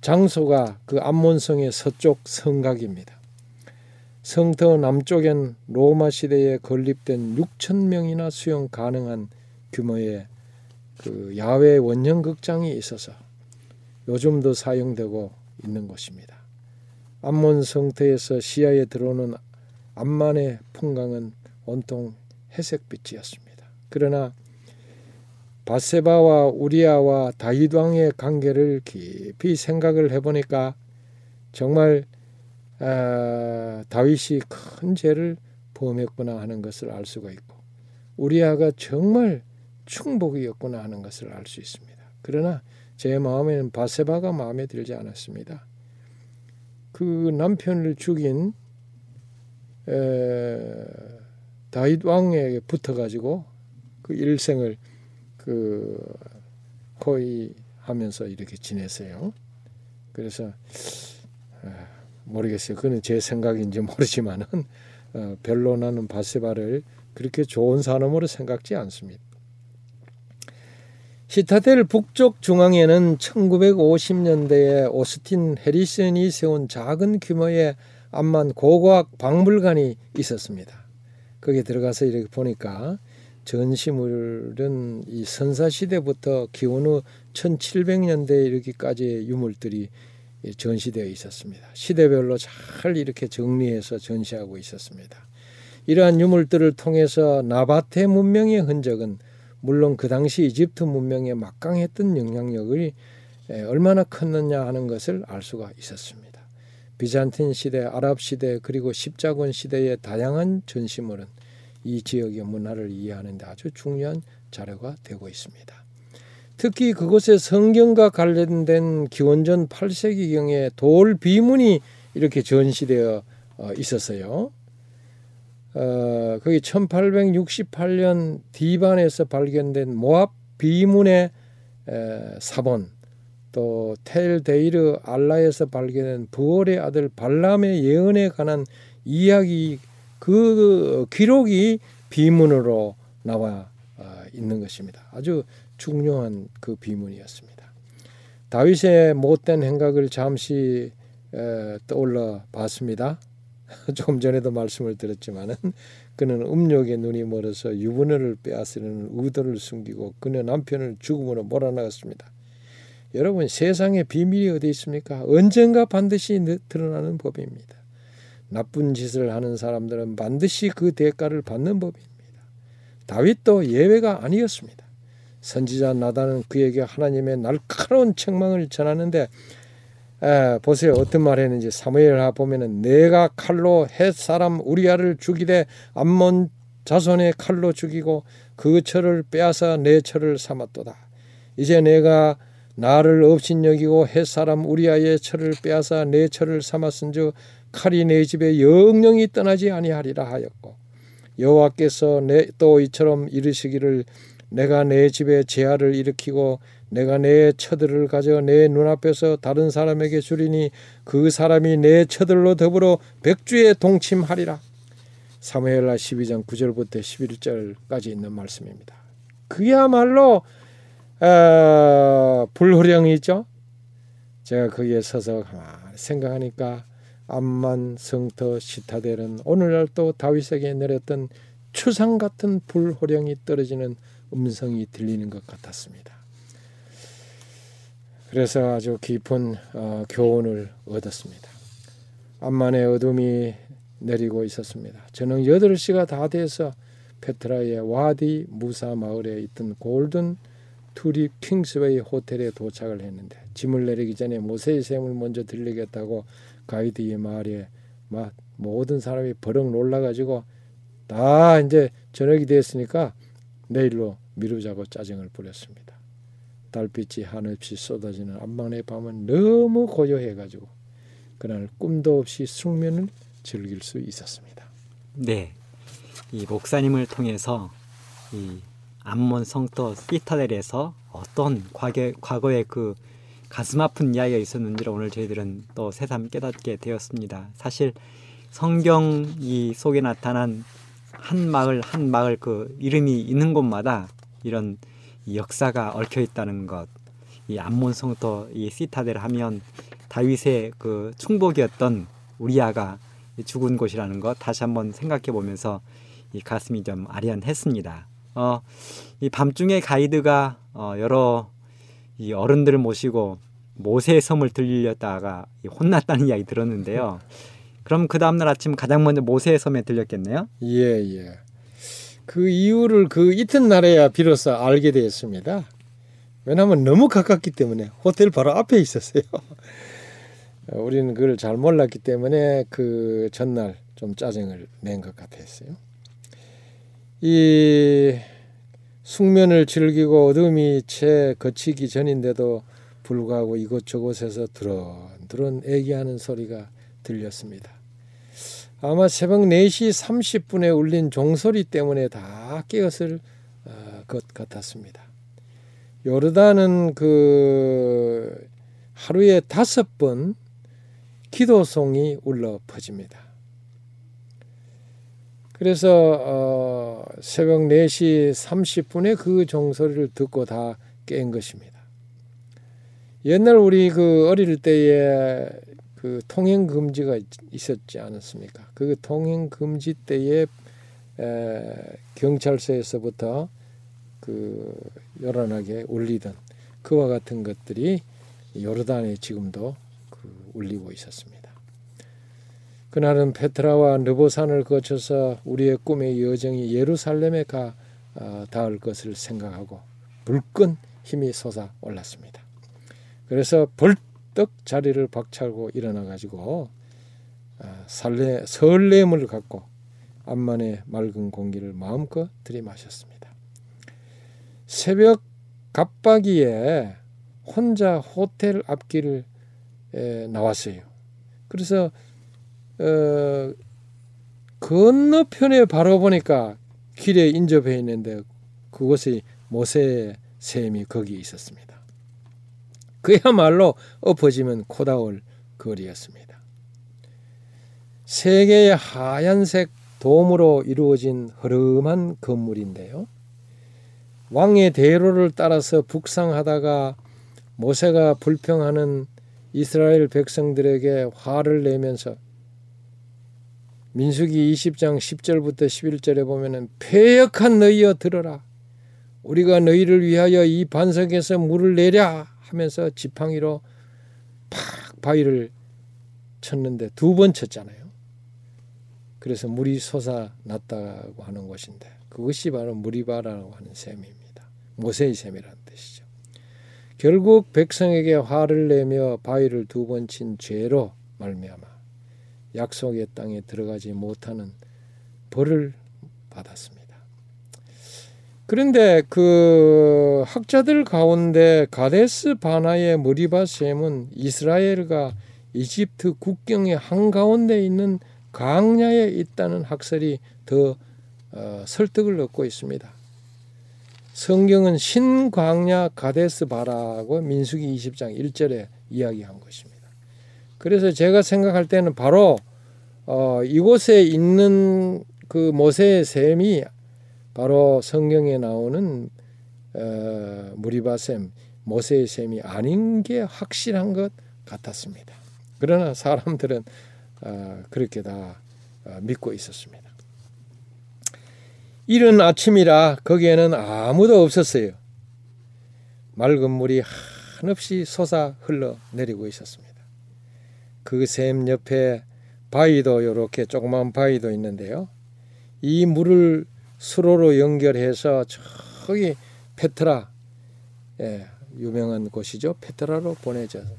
E: 장소가 그 암몬성의 서쪽 성각입니다. 성터 남쪽엔 로마 시대에 건립된 6천 명이나 수용 가능한 규모의 그 야외 원형 극장이 있어서 요즘도 사용되고 있는 곳입니다. 암몬 성터에서 시야에 들어오는 암만의 풍광은 온통 회색빛이었습니다. 그러나 바세바와 우리아와 다윗 왕의 관계를 깊이 생각을 해보니까 정말 아, 다윗이 큰 죄를 범했구나 하는 것을 알 수가 있고 우리아가 정말 충복이었구나 하는 것을 알 수 있습니다. 그러나 제 마음에는 바세바가 마음에 들지 않았습니다. 그 남편을 죽인 에, 다윗 왕에게 붙어가지고 그 일생을 그 거의 하면서 이렇게 지냈어요. 그래서 아, 모르겠어요. 그는 제 생각인지 모르지만은 어, 별로 나는 바세바를 그렇게 좋은 사람으로 생각지 않습니다. 시타델 북쪽 중앙에는 1950년대에 오스틴 해리슨이 세운 작은 규모의 암만 고고학 박물관이 있었습니다. 거기에 들어가서 이렇게 보니까 전시물은 이 선사 시대부터 기원 후 1700년대 이렇게까지의 유물들이 전시되어 있었습니다. 시대별로 잘 이렇게 정리해서 전시하고 있었습니다. 이러한 유물들을 통해서 나바테 문명의 흔적은 물론 그 당시 이집트 문명에 막강했던 영향력이 얼마나 컸느냐 하는 것을 알 수가 있었습니다. 비잔틴 시대, 아랍 시대 그리고 십자군 시대의 다양한 전시물은 이 지역의 문화를 이해하는 데 아주 중요한 자료가 되고 있습니다. 특히 그곳에 성경과 관련된 기원전 8세기경에 돌 비문이 이렇게 전시되어 있었어요. 어, 거기 1868년 디반에서 발견된 모압 비문의 에, 사본 또 텔데이르 알라에서 발견된 부월의 아들 발람의 예언에 관한 이야기 그 기록이 비문으로 나와 어, 있는 것입니다. 아주 중요한 그 비문이었습니다. 다윗의 못된 행각을 잠시 에, 떠올려 봤습니다. 조금 전에도 말씀을 드렸지만은 그는 음욕에 눈이 멀어서 유부녀를 빼앗으려는 의도를 숨기고 그녀 남편을 죽음으로 몰아나갔습니다. 여러분 세상에 비밀이 어디 있습니까? 언젠가 반드시 드러나는 법입니다. 나쁜 짓을 하는 사람들은 반드시 그 대가를 받는 법입니다. 다윗도 예외가 아니었습니다. 선지자 나단은 그에게 하나님의 날카로운 책망을 전하는데 에, 보세요 어떤 말 했는지 사무엘하 보면은 내가 칼로 헷 사람 우리아를 죽이되 암몬 자손의 칼로 죽이고 그 철을 빼앗아 내 철을 삼았도다. 이제 내가 나를 업신여기고 햇 사람 우리아의 철을 빼앗아 내 철을 삼았은즉 칼이 내 집에 영영이 떠나지 아니하리라 하였고 여호와께서 내 또 이처럼 이르시기를 내가 내 집에 재앙을 일으키고 내가 내 처들을 가져 내 눈앞에서 다른 사람에게 주리니 그 사람이 내 처들로 더불어 백주에 동침하리라. 사무엘라 12장 9절부터 11절까지 있는 말씀입니다. 그야말로 어, 불호령이죠. 제가 거기에 서서 생각하니까 암만 성터 시타델은 오늘날 또 다윗에게 내렸던 추상 같은 불호령이 떨어지는 음성이 들리는 것 같았습니다. 그래서 아주 깊은 어, 교훈을 얻었습니다. 암만의 어둠이 내리고 있었습니다. 저는 8시가 다 돼서 페트라의 와디 무사 마을에 있던 Golden Tulip Kings' Way 호텔에 도착을 했는데 짐을 내리기 전에 모세의 샘을 먼저 들리겠다고 가이드의 말에 막 모든 사람이 버럭 놀라가지고 다 이제 저녁이 됐으니까 내일로 미루자고 짜증을 부렸습니다. 달빛이 한없이 쏟아지는 암만의 밤은 너무 고요해가지고 그날 꿈도 없이 숙면을 즐길 수 있었습니다.
D: 네, 이 목사님을 통해서 이 암몬 성터 시타델에서 어떤 과거, 과거의 그 가슴 아픈 이야기가 있었는지를 오늘 저희들은 또 새삼 깨닫게 되었습니다. 사실 성경 이 속에 나타난 한 마을 한 마을 그 이름이 있는 곳마다 이런 이 역사가 얽혀 있다는 것. 이 암몬 성터 이 시타델 하면 다윗의 그 충복이었던 우리아가 죽은 곳이라는 것 다시 한번 생각해 보면서 이 가슴이 좀 아련했습니다. 어, 이 밤중에 가이드가 어, 여러 이 어른들을 모시고 모세의 섬을 들리려다가 혼났다는 이야기 들었는데요. 그럼 그 다음날 아침 가장 먼저 모세의 섬에 들렸겠네요.
E: 예, 예. 그 이유를 그 이튿날에야 비로소 알게 되었습니다. 왜냐하면 너무 가깝기 때문에 호텔 바로 앞에 있었어요. 우리는 그걸 잘 몰랐기 때문에 그 전날 좀 짜증을 낸 것 같았어요. 이 숙면을 즐기고 어둠이 채 거치기 전인데도 불구하고 이곳저곳에서 드런드런 애기하는 소리가 들렸습니다. 아마 새벽 4시 30분에 울린 종소리 때문에 다 깨었을 어, 것 같았습니다. 요르단은 그 하루에 다섯 번 기도송이 울려 퍼집니다. 그래서 어, 새벽 4시 30분에 그 종소리를 듣고 다 깬 것입니다. 옛날 우리 그 어릴 때에 그 통행 금지가 있었지 않았습니까? 그 통행 금지 때에 에, 경찰서에서부터 그 요란하게 울리던 그와 같은 것들이 요르단에 지금도 그 울리고 있었습니다. 그날은 페트라와 느보산을 거쳐서 우리의 꿈의 여정이 예루살렘에 가 어, 닿을 것을 생각하고 불끈 힘이 솟아 올랐습니다. 그래서 벌 떡 자리를 박차고 일어나 가지고 어, 설레, 설렘을 갖고 암만의 맑은 공기를 마음껏 들이마셨습니다. 새벽 갑박이에 혼자 호텔 앞길을 에, 나왔어요. 그래서 어, 건너편에 바로 보니까 길에 인접해 있는데 그곳이 모세의 샘이 거기 있었습니다. 그야말로 엎어지면 코다올 거리였습니다. 세 개의 하얀색 돔으로 이루어진 흐름한 건물인데요. 왕의 대로를 따라서 북상하다가 모세가 불평하는 이스라엘 백성들에게 화를 내면서 민수기 20장 10절부터 11절에 보면은 폐역한 너희여 들어라. 우리가 너희를 위하여 이 반석에서 물을 내랴 하면서 지팡이로 팍 바위를 쳤는데 두 번 쳤잖아요. 그래서 물이 솟아났다고 하는 것인데 그것이 바로 무리바라고 하는 셈입니다. 모세의 셈이라는 뜻이죠. 결국 백성에게 화를 내며 바위를 두 번 친 죄로 말미암아 약속의 땅에 들어가지 못하는 벌을 받았습니다. 그런데 그 학자들 가운데 가데스 바나의 머리바 셈은 이스라엘과 이집트 국경의 한가운데 있는 강야에 있다는 학설이 더 어, 설득을 얻고 있습니다. 성경은 신광야 가데스 바라고 민수기 20장 1절에 이야기한 것입니다. 그래서 제가 생각할 때는 바로 어, 이곳에 있는 그 모세의 셈이 바로 성경에 나오는 어, 무리바셈 모세의 셈이 아닌 게 확실한 것 같았습니다. 그러나 사람들은 어, 그렇게 다 어, 믿고 있었습니다. 이른 아침이라 거기에는 아무도 없었어요. 맑은 물이 한없이 솟아 흘러 내리고 있었습니다. 그 샘 옆에 바위도 이렇게 조그만 바위도 있는데요. 이 물을 수로로 연결해서 저기 페트라 예, 유명한 곳이죠. 페트라로 보내졌다고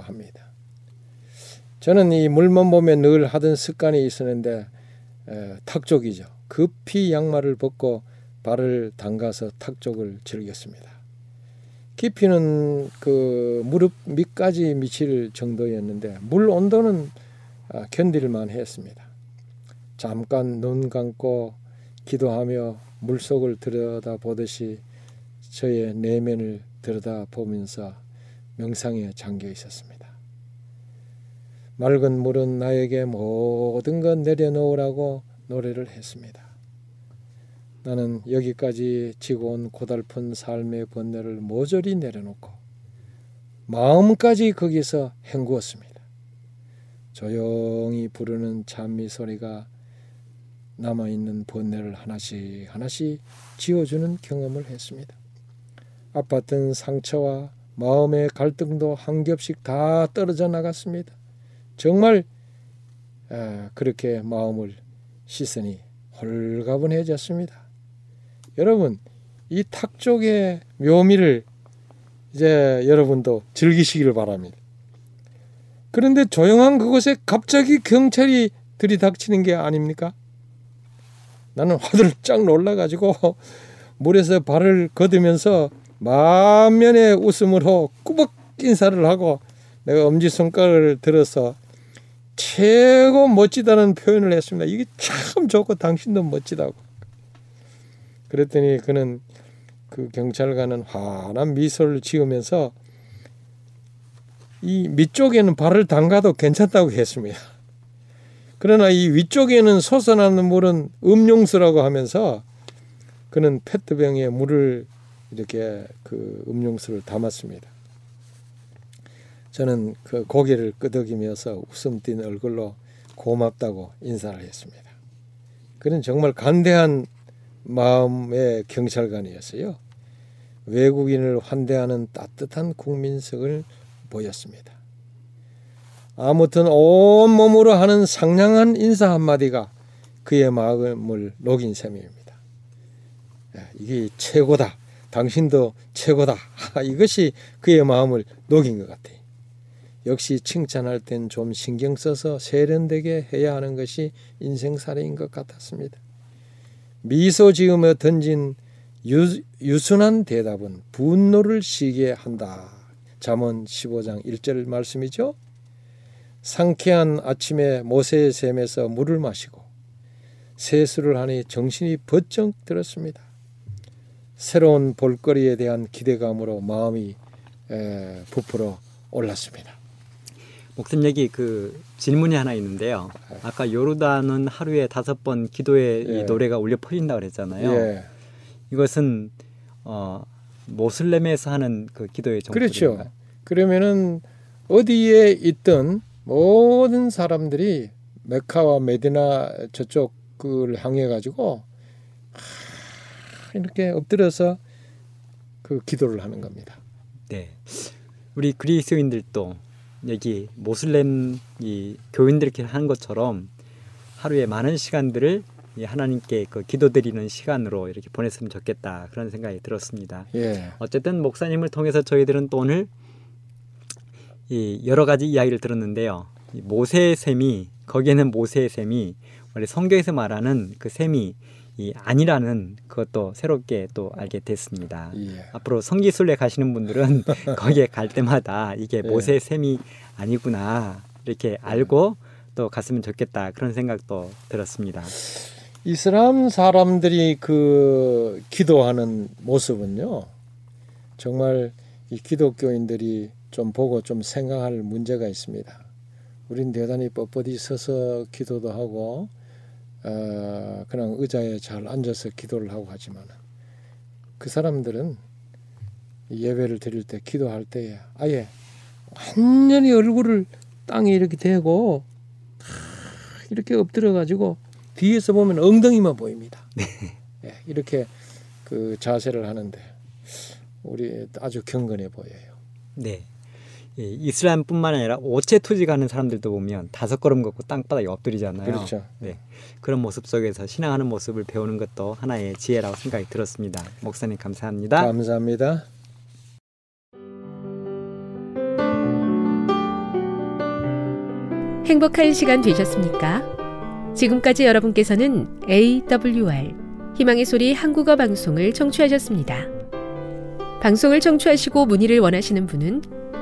E: 합니다. 저는 이 물만 보면 늘 하던 습관이 있었는데 에, 탁 쪽이죠. 급히 양말을 벗고 발을 담가서 탁 쪽을 즐겼습니다. 깊이는 그 무릎 밑까지 미칠 정도였는데 물 온도는 아, 견딜만 했습니다. 잠깐 눈 감고 기도하며 물속을 들여다 보듯이 저의 내면을 들여다 보면서 명상에 잠겨 있었습니다. 맑은 물은 나에게 모든 것 내려놓으라고 노래를 했습니다. 나는 여기까지 지고 온 고달픈 삶의 번뇌를 모조리 내려놓고 마음까지 거기서 헹구었습니다. 조용히 부르는 찬미 소리가 남아 있는 번뇌를 하나씩 하나씩 지워주는 경험을 했습니다. 아팠던 상처와 마음의 갈등도 한 겹씩 다 떨어져 나갔습니다. 정말 그렇게 마음을 씻으니 홀가분해졌습니다. 여러분 이탁 쪽의 묘미를 이제 여러분도 즐기시기를 바랍니다. 그런데 조용한 그곳에 갑자기 경찰이 들이닥치는 게 아닙니까? 나는 화들짝 놀라가지고 물에서 발을 걷으면서 만면의 웃음으로 꾸벅 인사를 하고 내가 엄지손가락을 들어서 최고 멋지다는 표현을 했습니다. 이게 참 좋고 당신도 멋지다고. 그랬더니 그는 그 경찰관은 환한 미소를 지으면서 이 밑쪽에는 발을 담가도 괜찮다고 했습니다. 그러나 이 위쪽에는 솟아나는 물은 음용수라고 하면서 그는 페트병에 물을 이렇게 그 음용수를 담았습니다. 저는 그 고개를 끄덕이면서 웃음 띤 얼굴로 고맙다고 인사를 했습니다. 그는 정말 간대한 마음의 경찰관이었어요. 외국인을 환대하는 따뜻한 국민성을 보였습니다. 아무튼 온몸으로 하는 상냥한 인사 한마디가 그의 마음을 녹인 셈입니다. 이게 최고다. 당신도 최고다. 이것이 그의 마음을 녹인 것 같아요. 역시 칭찬할 땐 좀 신경 써서 세련되게 해야 하는 것이 인생살이인 것 같았습니다. 미소 지으며 던진 유, 유순한 대답은 분노를 시게 한다. 잠언 15장 1절 말씀이죠. 상쾌한 아침에 모세의 샘에서 물을 마시고 세수를 하니 정신이 번쩍 들었습니다. 새로운 볼거리에 대한 기대감으로 마음이 에, 부풀어 올랐습니다.
D: 목사님 여기 그 질문이 하나 있는데요. 아까 요르단은 하루에 다섯 번 기도에
E: 예.
D: 이 노래가 울려 퍼진다 그랬잖아요.
E: 예.
D: 이것은 어 모슬렘에서 하는 그 기도의
E: 그렇죠.
D: 종소리인가요?
E: 그러면은 어디에 있든 모든 사람들이 메카와 메디나 저쪽을 향해 가지고 이렇게 엎드려서 그 기도를 하는 겁니다.
D: 네. 우리 그리스도인들도 여기 모슬렘 이 교인들끼리 하는 것처럼 하루에 많은 시간들을 이 하나님께 그 기도드리는 시간으로 이렇게 보냈으면 좋겠다 그런 생각이 들었습니다.
E: 예.
D: 어쨌든 목사님을 통해서 저희들은 또 오늘 이 여러 가지 이야기를 들었는데요. 이 모세의 셈이 거기에는 모세의 셈이 원래 성경에서 말하는 그 셈이 이 아니라는 그것도 새롭게 또 알게 됐습니다.
E: 예.
D: 앞으로 성지순례 가시는 분들은 거기에 갈 때마다 이게
E: 예.
D: 모세 셈이 아니구나 이렇게 알고 또 갔으면 좋겠다 그런 생각도 들었습니다.
E: 이슬람 사람들이 그 기도하는 모습은요. 정말 이 기독교인들이 좀 보고 좀 생각할 문제가 있습니다. 우린 대단히 뻣뻣이 서서 기도도 하고 어, 그냥 의자에 잘 앉아서 기도를 하고 하지만 그 사람들은 예배를 드릴 때 기도할 때에 아예 완전히 얼굴을 땅에 이렇게 대고 탁 이렇게 엎드려 가지고 뒤에서 보면 엉덩이만 보입니다. 예, 이렇게 그 자세를 하는데 우리 아주 경건해 보여요.
D: 네. 이 이슬람뿐만 아니라 오체 투지 가는 사람들도 보면 다섯 걸음 걷고 땅바닥에 엎드리잖아요.
E: 그렇죠.
D: 네. 그런 모습 속에서 신앙하는 모습을 배우는 것도 하나의 지혜라고 생각이 들었습니다. 목사님 감사합니다.
E: 감사합니다.
A: 행복한 시간 되셨습니까? 지금까지 여러분께서는 AWR 희망의 소리 한국어 방송을 청취하셨습니다. 방송을 청취하시고 문의를 원하시는 분은